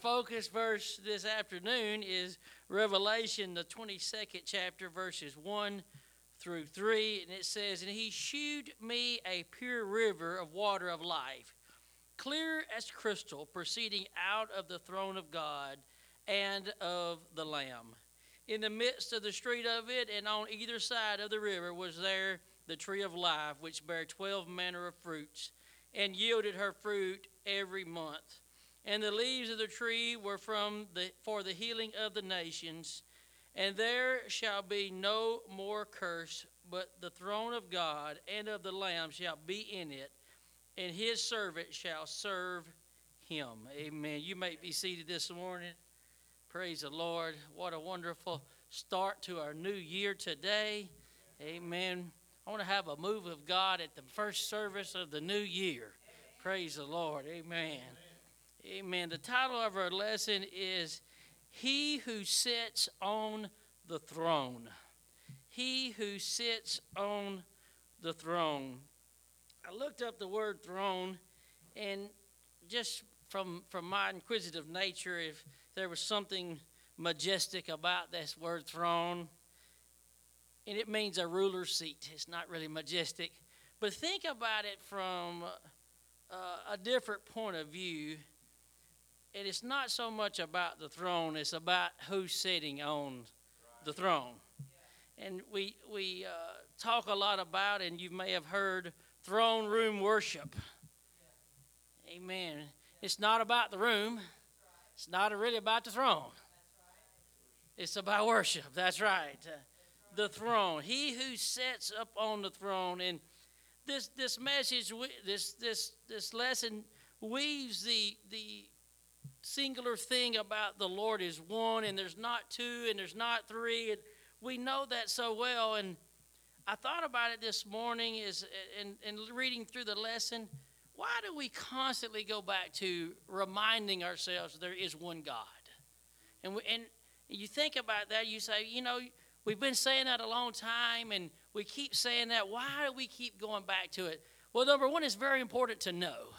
focus verse this afternoon is Revelation, the 22nd chapter, verses 1 through 3. And it says, And he shewed me a pure river of water of life, clear as crystal, proceeding out of the throne of God and of the Lamb. In the midst of the street of it, and on either side of the river, was there the tree of life, which bare twelve manner of fruits, and yielded her fruit every month and the leaves of the tree were from the, for the healing of the nations. And there shall be no more curse, but the throne of God and of the Lamb shall be in it, and his servant shall serve him. Amen. You may be seated this morning. Praise the Lord. What a wonderful start to our new year today. Amen. I want to have a move of God at the first service of the new year. Praise the Lord. Amen. Amen. The title of our lesson is He Who Sits on the Throne. He Who Sits on the Throne. I looked up the word throne, and just from, from my inquisitive nature, if there was something majestic about this word throne, and it means a ruler's seat. It's not really majestic. But think about it from uh, a different point of view and it's not so much about the throne, it's about who's sitting on the throne. And we, we uh, talk a lot about, and you may have heard, throne room worship. Amen. It's not about the room, it's not really about the throne. It's about worship. That's right. The throne. He who sits up on the throne. And this this message, this this this lesson weaves the the singular thing about the Lord is one, and there's not two, and there's not three, and we know that so well. And I thought about it this morning is and, and reading through the lesson. Why do we constantly go back to reminding ourselves there is one God? And we, and you think about that, you say, you know, we've been saying that a long time, and we keep saying that. Why do we keep going back to it? Well, number one, it's very important to know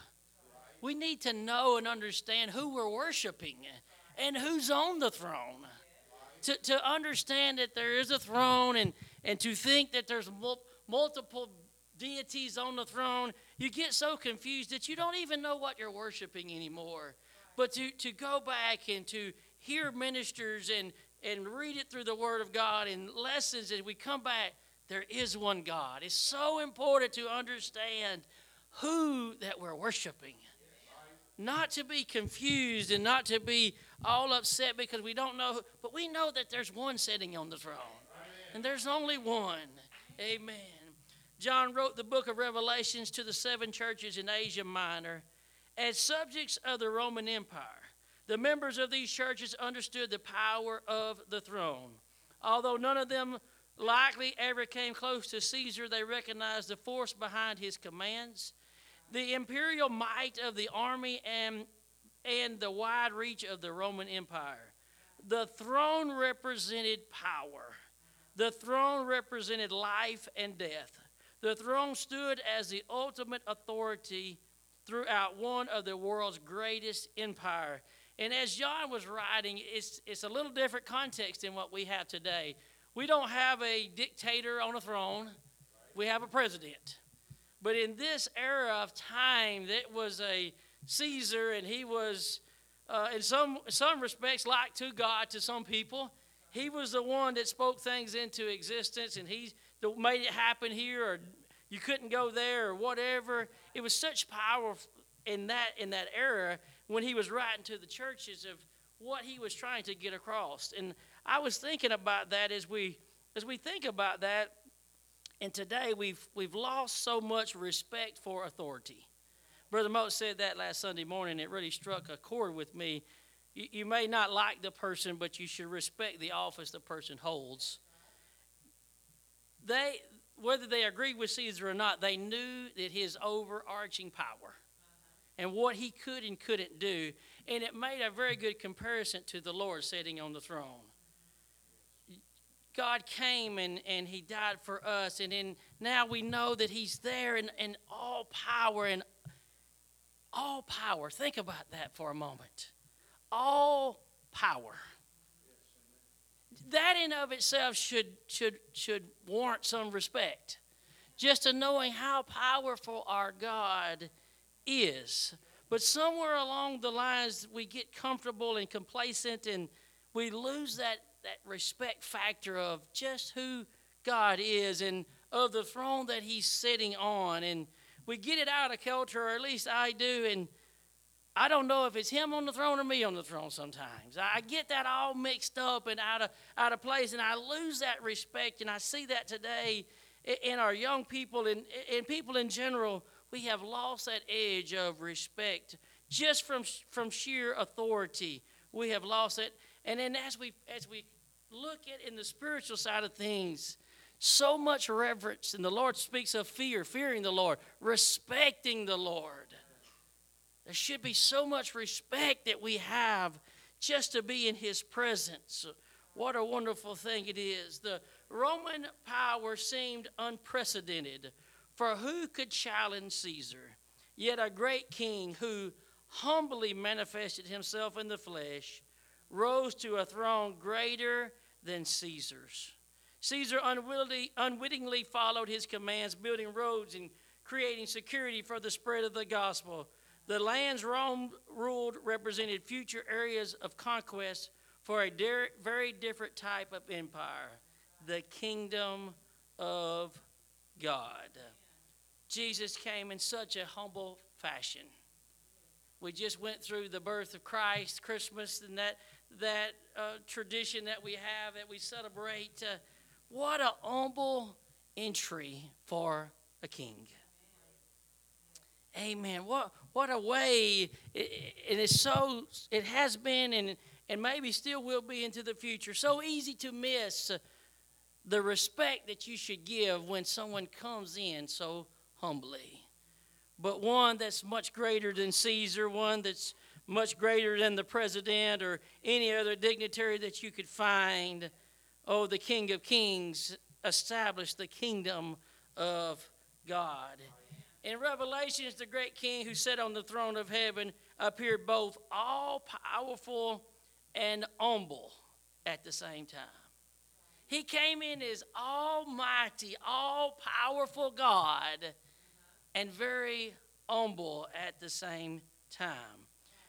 we need to know and understand who we're worshiping and who's on the throne. To, to understand that there is a throne and, and to think that there's mul- multiple deities on the throne, you get so confused that you don't even know what you're worshiping anymore. But to, to go back and to hear ministers and, and read it through the Word of God and lessons as we come back, there is one God. It's so important to understand who that we're worshiping not to be confused and not to be all upset because we don't know, but we know that there's one sitting on the throne. And there's only one. Amen. John wrote the book of Revelations to the seven churches in Asia Minor as subjects of the Roman Empire. The members of these churches understood the power of the throne. Although none of them likely ever came close to Caesar, they recognized the force behind his commands the imperial might of the army and, and the wide reach of the Roman Empire. The throne represented power, the throne represented life and death. The throne stood as the ultimate authority throughout one of the world's greatest empire. And as John was writing, it's, it's a little different context than what we have today. We don't have a dictator on a throne, we have a president. But in this era of time, that was a Caesar, and he was, uh, in some, some respects, like to God to some people. He was the one that spoke things into existence, and he made it happen here, or you couldn't go there, or whatever. It was such power in that in that era when he was writing to the churches of what he was trying to get across. And I was thinking about that as we as we think about that and today we've, we've lost so much respect for authority. Brother Moat said that last Sunday morning. It really struck a chord with me. You, you may not like the person, but you should respect the office the person holds. They, whether they agreed with Caesar or not, they knew that his overarching power and what he could and couldn't do. And it made a very good comparison to the Lord sitting on the throne. God came and, and He died for us, and then now we know that He's there in, in all power and all power. Think about that for a moment. all power. That in of itself should should should warrant some respect. Just to knowing how powerful our God is. But somewhere along the lines we get comfortable and complacent and we lose that, that respect factor of just who God is and of the throne that He's sitting on. And we get it out of culture, or at least I do, and I don't know if it's him on the throne or me on the throne sometimes. I get that all mixed up and out of, out of place, and I lose that respect. And I see that today in our young people and in people in general. We have lost that edge of respect just from, from sheer authority. We have lost it. And then as we, as we look at in the spiritual side of things, so much reverence, and the Lord speaks of fear, fearing the Lord, respecting the Lord. There should be so much respect that we have just to be in His presence. What a wonderful thing it is. The Roman power seemed unprecedented, for who could challenge Caesar? Yet a great king who humbly manifested himself in the flesh rose to a throne greater than Caesar's. Caesar unwittingly, unwittingly followed his commands, building roads and creating security for the spread of the gospel. The lands Rome ruled represented future areas of conquest for a very different type of empire the kingdom of God. Jesus came in such a humble fashion. We just went through the birth of Christ, Christmas, and that that uh, tradition that we have that we celebrate. Uh, what a humble entry for a king. Amen. What what a way it, it is so it has been and and maybe still will be into the future. So easy to miss the respect that you should give when someone comes in so humbly. But one that's much greater than Caesar, one that's much greater than the president or any other dignitary that you could find. Oh, the King of Kings established the kingdom of God. In Revelations, the great king who sat on the throne of heaven appeared both all powerful and humble at the same time. He came in as almighty, all powerful God and very humble at the same time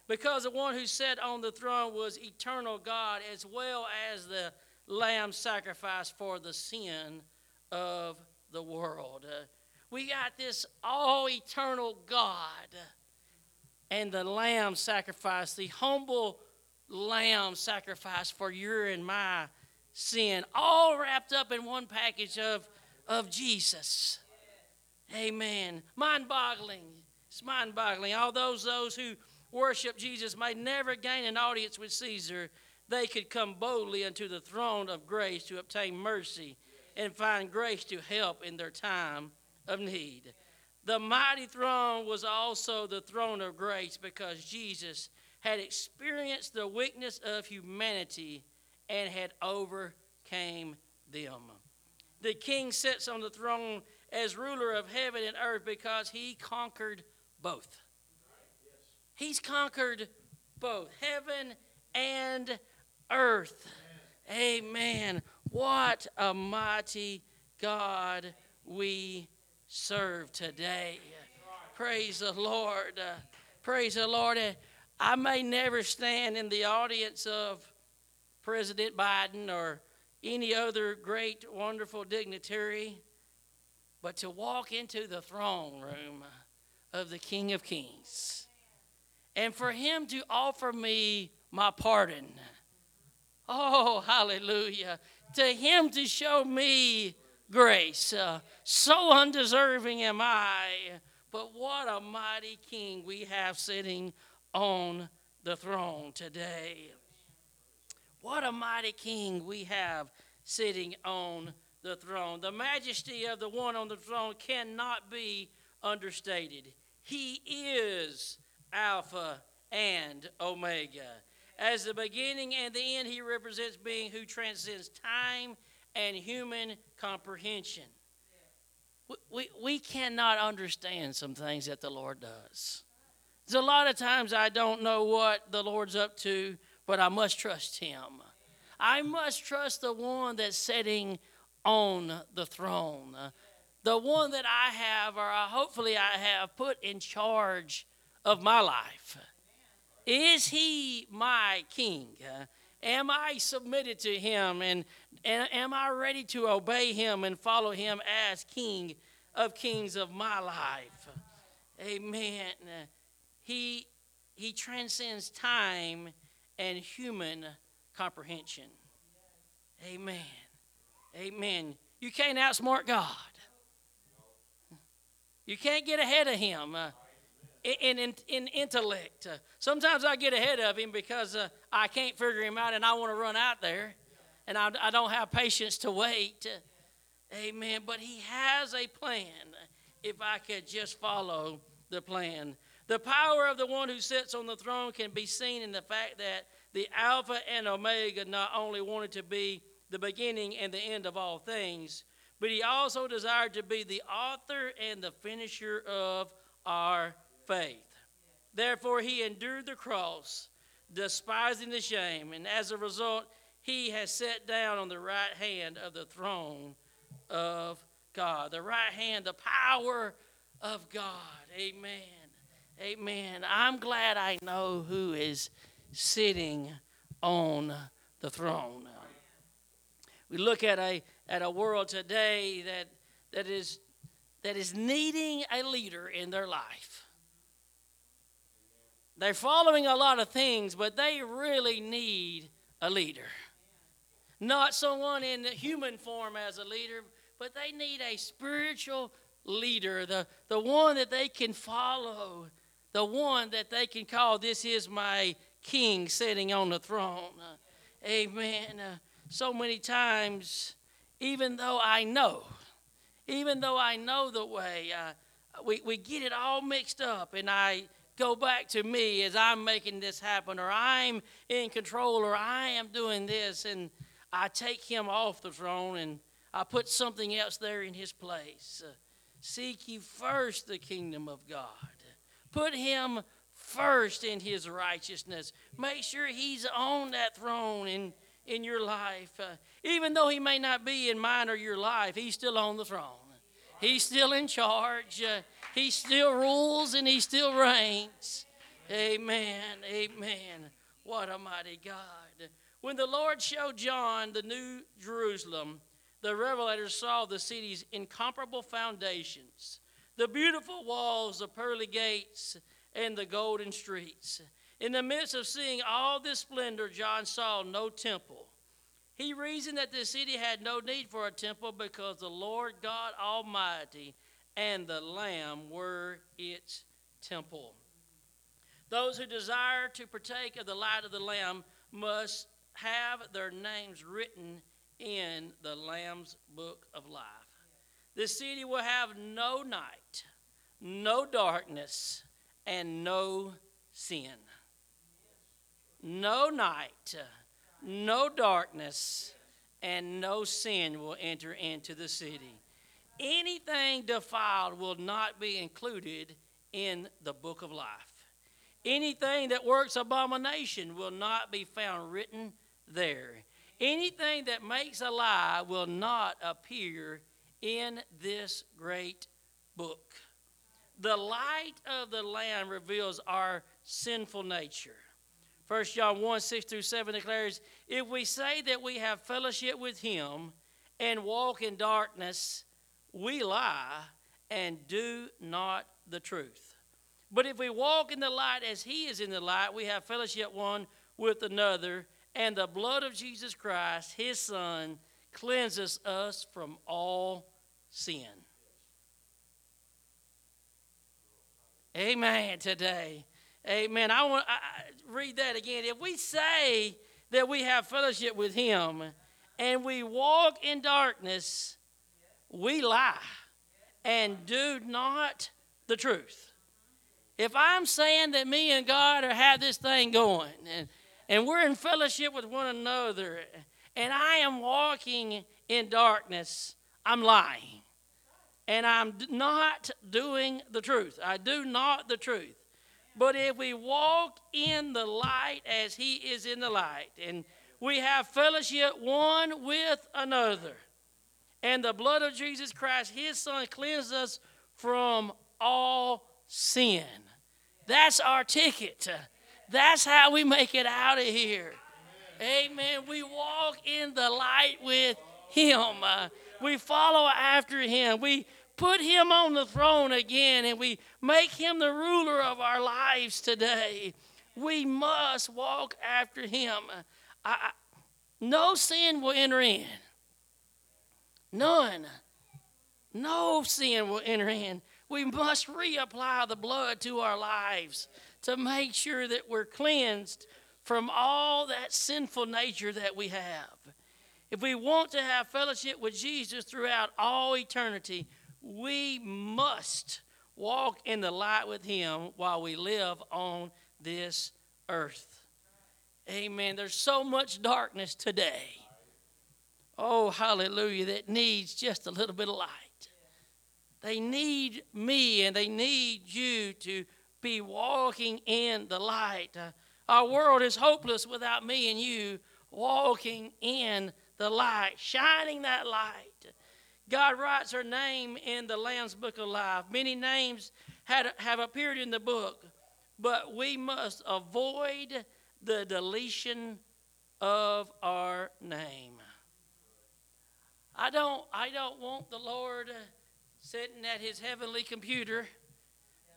because the one who sat on the throne was eternal God as well as the lamb sacrifice for the sin of the world. Uh, we got this all eternal God and the lamb sacrifice, the humble lamb sacrifice for your and my sin, all wrapped up in one package of, of Jesus. Amen. Mind boggling. It's mind boggling. All those, those who worship Jesus may never gain an audience with Caesar, they could come boldly unto the throne of grace to obtain mercy and find grace to help in their time of need. The mighty throne was also the throne of grace because Jesus had experienced the weakness of humanity and had overcame them. The king sits on the throne as ruler of heaven and earth because he conquered both. He's conquered both heaven and earth. Amen. What a mighty God we serve today. Praise the Lord. Praise the Lord. I may never stand in the audience of President Biden or any other great, wonderful dignitary, but to walk into the throne room of the King of Kings and for him to offer me my pardon. Oh, hallelujah. To him to show me grace. Uh, so undeserving am I, but what a mighty king we have sitting on the throne today. What a mighty king we have sitting on the throne. The majesty of the one on the throne cannot be understated. He is Alpha and Omega. As the beginning and the end, he represents being who transcends time and human comprehension. We, we, we cannot understand some things that the Lord does. There's a lot of times I don't know what the Lord's up to, but I must trust Him. I must trust the one that's sitting on the throne, the one that I have, or hopefully I have, put in charge of my life. Is He my King? Am I submitted to Him? And, and am I ready to obey Him and follow Him as King of Kings of my life? Amen. He, he transcends time and human comprehension. Amen. Amen. You can't outsmart God. You can't get ahead of Him uh, in, in, in intellect. Uh, sometimes I get ahead of Him because uh, I can't figure Him out and I want to run out there and I, I don't have patience to wait. Amen. But He has a plan if I could just follow the plan. The power of the one who sits on the throne can be seen in the fact that the Alpha and Omega not only wanted to be the beginning and the end of all things, but he also desired to be the author and the finisher of our faith. Therefore, he endured the cross, despising the shame, and as a result, he has sat down on the right hand of the throne of God. The right hand, the power of God. Amen. Amen. I'm glad I know who is sitting on the throne. We look at a at a world today that that is that is needing a leader in their life. They're following a lot of things, but they really need a leader. Not someone in human form as a leader, but they need a spiritual leader, the, the one that they can follow, the one that they can call, This is my king sitting on the throne. Uh, amen. Uh, so many times, even though I know, even though I know the way, uh, we, we get it all mixed up, and I go back to me as I'm making this happen, or I'm in control, or I am doing this, and I take him off the throne and I put something else there in his place. Uh, seek ye first the kingdom of God. Put him first in his righteousness. Make sure he's on that throne in, in your life. Uh, even though he may not be in mine or your life, he's still on the throne. He's still in charge. Uh, he still rules and he still reigns. Amen. Amen. What a mighty God. When the Lord showed John the new Jerusalem, the revelator saw the city's incomparable foundations, the beautiful walls, the pearly gates, and the golden streets. In the midst of seeing all this splendor, John saw no temple. He reasoned that the city had no need for a temple because the Lord God Almighty and the Lamb were its temple. Those who desire to partake of the light of the Lamb must have their names written in the Lamb's book of life. The city will have no night, no darkness, and no sin. No night, no darkness, and no sin will enter into the city. Anything defiled will not be included in the book of life. Anything that works abomination will not be found written there. Anything that makes a lie will not appear in this great book. The light of the Lamb reveals our sinful nature. 1 John 1 6 through 7 declares, If we say that we have fellowship with him and walk in darkness, we lie and do not the truth. But if we walk in the light as he is in the light, we have fellowship one with another, and the blood of Jesus Christ, his Son, cleanses us from all sin. Amen today. Amen. I want to read that again. If we say that we have fellowship with him and we walk in darkness, we lie and do not the truth. If I'm saying that me and God are have this thing going and, and we're in fellowship with one another and I am walking in darkness, I'm lying and I'm not doing the truth. I do not the truth. But if we walk in the light as he is in the light, and we have fellowship one with another, and the blood of Jesus Christ, his son, cleanses us from all sin. That's our ticket. That's how we make it out of here. Amen. We walk in the light with him. Uh, we follow after him. We put him on the throne again and we make him the ruler of our lives today. We must walk after him. I, I, no sin will enter in. None. No sin will enter in. We must reapply the blood to our lives to make sure that we're cleansed from all that sinful nature that we have. If we want to have fellowship with Jesus throughout all eternity, we must walk in the light with Him while we live on this earth. Amen. There's so much darkness today. Oh, hallelujah, that needs just a little bit of light. They need me and they need you to be walking in the light. Uh, our world is hopeless without me and you walking in the light, shining that light. God writes her name in the Lamb's Book of Life. Many names had, have appeared in the book, but we must avoid the deletion of our name. I don't, I don't want the Lord sitting at his heavenly computer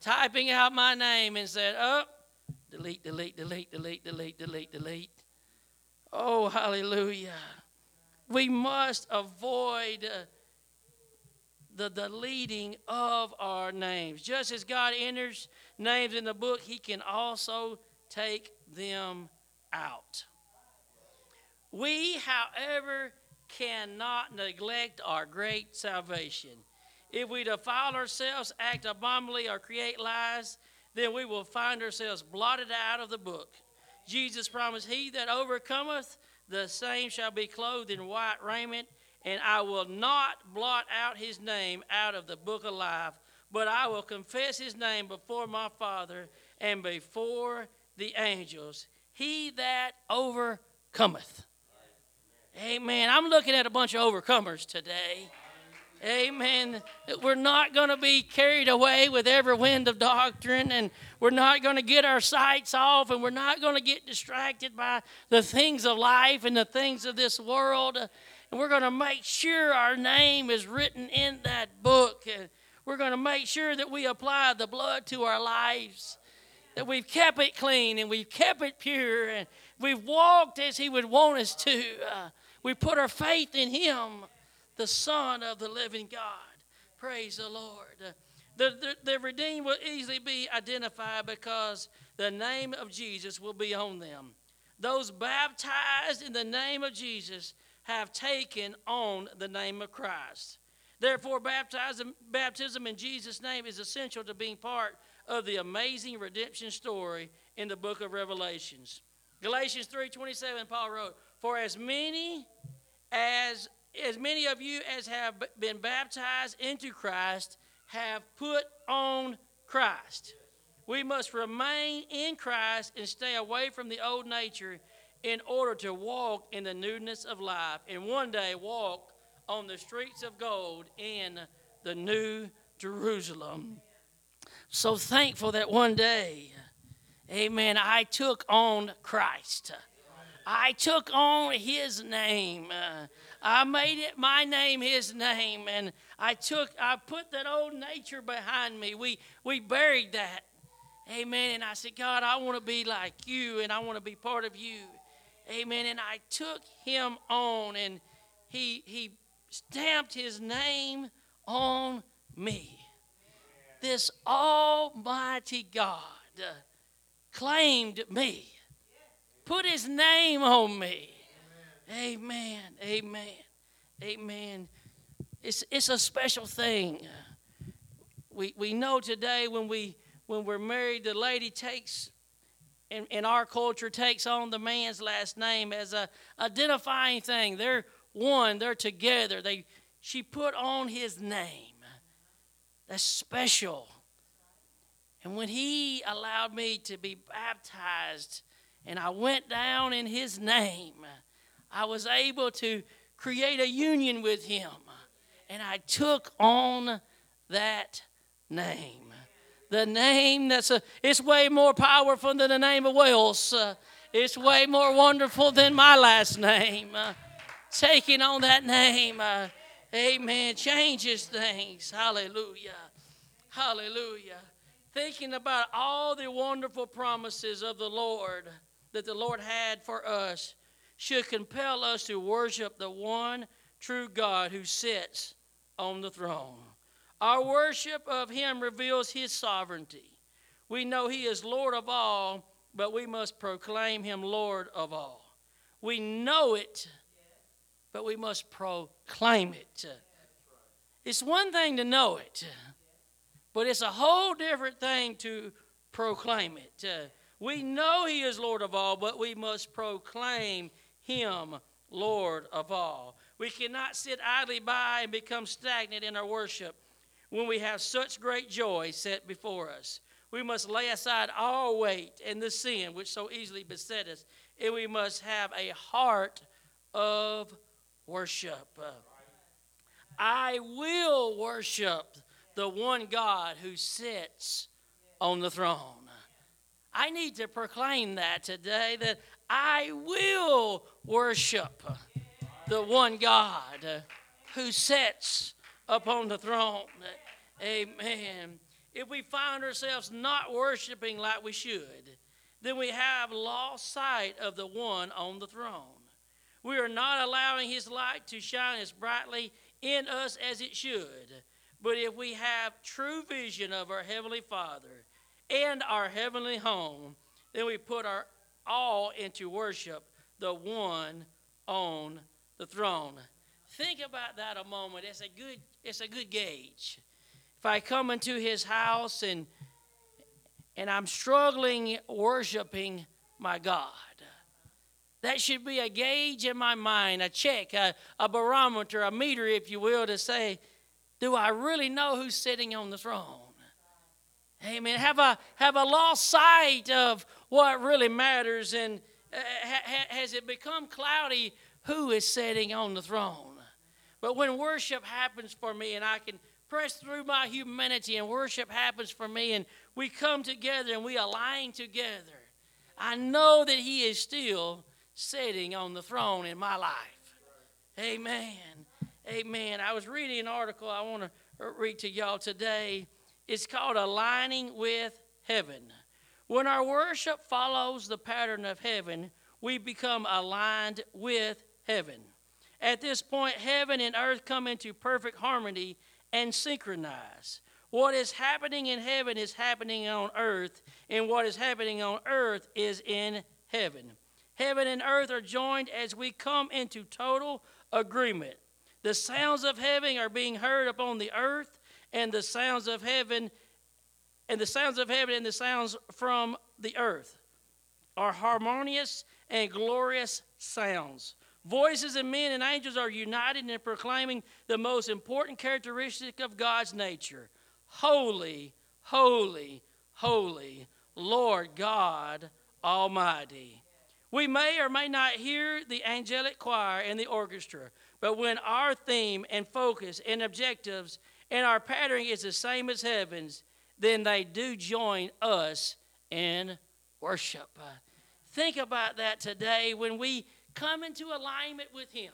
typing out my name and said, oh, delete, delete, delete, delete, delete, delete, delete. Oh, hallelujah. We must avoid the deleting of our names. Just as God enters names in the book, He can also take them out. We, however, cannot neglect our great salvation. If we defile ourselves, act abominably, or create lies, then we will find ourselves blotted out of the book. Jesus promised, He that overcometh, the same shall be clothed in white raiment and I will not blot out his name out of the book of life, but I will confess his name before my Father and before the angels. He that overcometh. Amen. I'm looking at a bunch of overcomers today. Amen. We're not going to be carried away with every wind of doctrine, and we're not going to get our sights off, and we're not going to get distracted by the things of life and the things of this world. And we're going to make sure our name is written in that book. And we're going to make sure that we apply the blood to our lives, that we've kept it clean and we've kept it pure, and we've walked as He would want us to. Uh, we put our faith in Him, the Son of the living God. Praise the Lord. Uh, the, the, the redeemed will easily be identified because the name of Jesus will be on them. Those baptized in the name of Jesus have taken on the name of Christ. Therefore, baptism, baptism in Jesus' name is essential to being part of the amazing redemption story in the book of Revelations. Galatians 3:27 Paul wrote, "For as many as as many of you as have been baptized into Christ have put on Christ." We must remain in Christ and stay away from the old nature in order to walk in the newness of life and one day walk on the streets of gold in the new Jerusalem. So thankful that one day, amen, I took on Christ. I took on his name. I made it my name his name and I took I put that old nature behind me. We we buried that. Amen. And I said, God, I want to be like you and I want to be part of you. Amen. And I took him on and he he stamped his name on me. This almighty God claimed me. Put his name on me. Amen. Amen. Amen. It's it's a special thing. We we know today when we when we're married, the lady takes in, in our culture takes on the man's last name as a identifying thing. They're one, they're together. They she put on his name. That's special. And when He allowed me to be baptized and I went down in His name, I was able to create a union with Him. And I took on that name. The name that's a, it's way more powerful than the name of Wells. Uh, it's way more wonderful than my last name. Uh, taking on that name, uh, amen, changes things. Hallelujah. Hallelujah. Thinking about all the wonderful promises of the Lord that the Lord had for us should compel us to worship the one true God who sits on the throne. Our worship of Him reveals His sovereignty. We know He is Lord of all, but we must proclaim Him Lord of all. We know it, but we must proclaim it. It's one thing to know it, but it's a whole different thing to proclaim it. We know He is Lord of all, but we must proclaim Him Lord of all. We cannot sit idly by and become stagnant in our worship when we have such great joy set before us. We must lay aside all weight and the sin which so easily beset us, and we must have a heart of worship. I will worship the one God who sits on the throne. I need to proclaim that today that I will worship the one God who sits upon the throne. Amen. If we find ourselves not worshiping like we should, then we have lost sight of the one on the throne. We are not allowing his light to shine as brightly in us as it should. But if we have true vision of our Heavenly Father and our heavenly home, then we put our all into worship the one on the throne. Think about that a moment. It's a good, it's a good gauge. If I come into his house and and I'm struggling worshiping my God. That should be a gauge in my mind, a check, a, a barometer, a meter, if you will, to say, do I really know who's sitting on the throne? Amen. Have I, have a lost sight of what really matters, and uh, ha, has it become cloudy? Who is sitting on the throne? But when worship happens for me, and I can press through my humanity, and worship happens for me, and we come together and we align together, I know that He is still sitting on the throne in my life. Amen. Amen. I was reading an article I want to read to y'all today it's called aligning with heaven. When our worship follows the pattern of heaven, we become aligned with heaven. At this point, heaven and earth come into perfect harmony and synchronize. What is happening in heaven is happening on earth, and what is happening on earth is in heaven. Heaven and earth are joined as we come into total agreement. The sounds of heaven are being heard upon the earth, and the sounds of heaven and the sounds of heaven and the sounds from the earth are harmonious and glorious sounds. Voices of men and angels are united in proclaiming the most important characteristic of God's nature Holy, holy, holy, Lord God Almighty. We may or may not hear the angelic choir and the orchestra, but when our theme and focus and objectives and our pattern is the same as heaven's, then they do join us in worship. Think about that today when we come into alignment with Him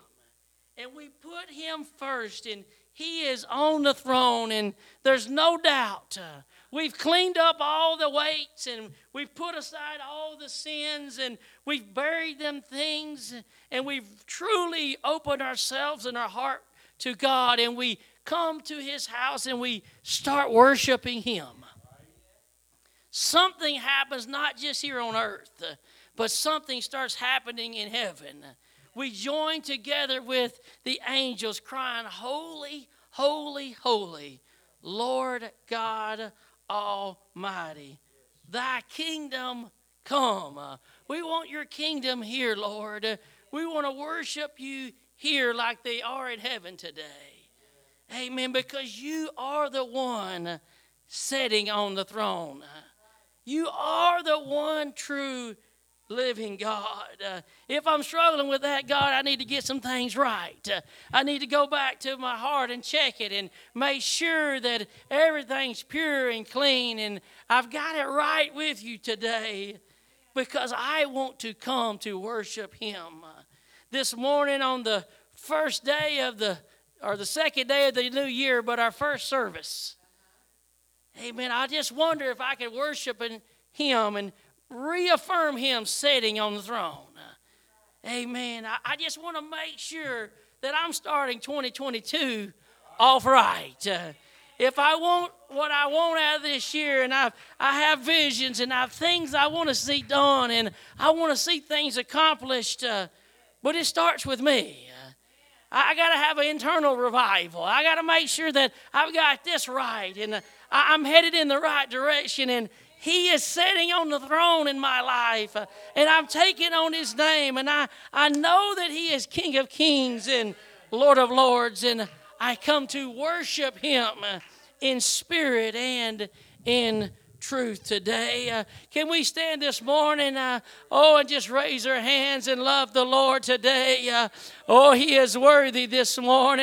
and we put Him first and He is on the throne, and there's no doubt. Uh, we've cleaned up all the weights and we've put aside all the sins and we've buried them things and we've truly opened ourselves and our heart to God and we come to his house and we start worshiping him, something happens not just here on earth, but something starts happening in heaven. We join together with the angels crying, Holy, holy, holy, Lord God Almighty. Thy kingdom come. We want your kingdom here, Lord. We want to worship you here like they are in heaven today. Amen. Because you are the one sitting on the throne. You are the one true living God. Uh, if I'm struggling with that, God, I need to get some things right. Uh, I need to go back to my heart and check it and make sure that everything's pure and clean and I've got it right with you today because I want to come to worship Him. Uh, this morning on the first day of the or the second day of the new year, but our first service. Amen. I just wonder if I could worship in Him and reaffirm Him sitting on the throne. Amen. I, I just want to make sure that I'm starting 2022 off right. Uh, if I want what I want out of this year, and I I have visions and I have things I want to see done, and I want to see things accomplished, uh, but it starts with me. I, got to have an internal revival. I got to make sure that I've got this right and uh, I, am headed in the right direction. And He is sitting on the throne in my life. Uh, and I'm taking on His name. And I, I know that He is King of Kings and Lord of Lords. And I come to worship Him uh, in spirit and in truth today. Uh, can we stand this morning? Uh, oh, and just raise our hands and love the Lord today. Uh, oh, He is worthy this morning.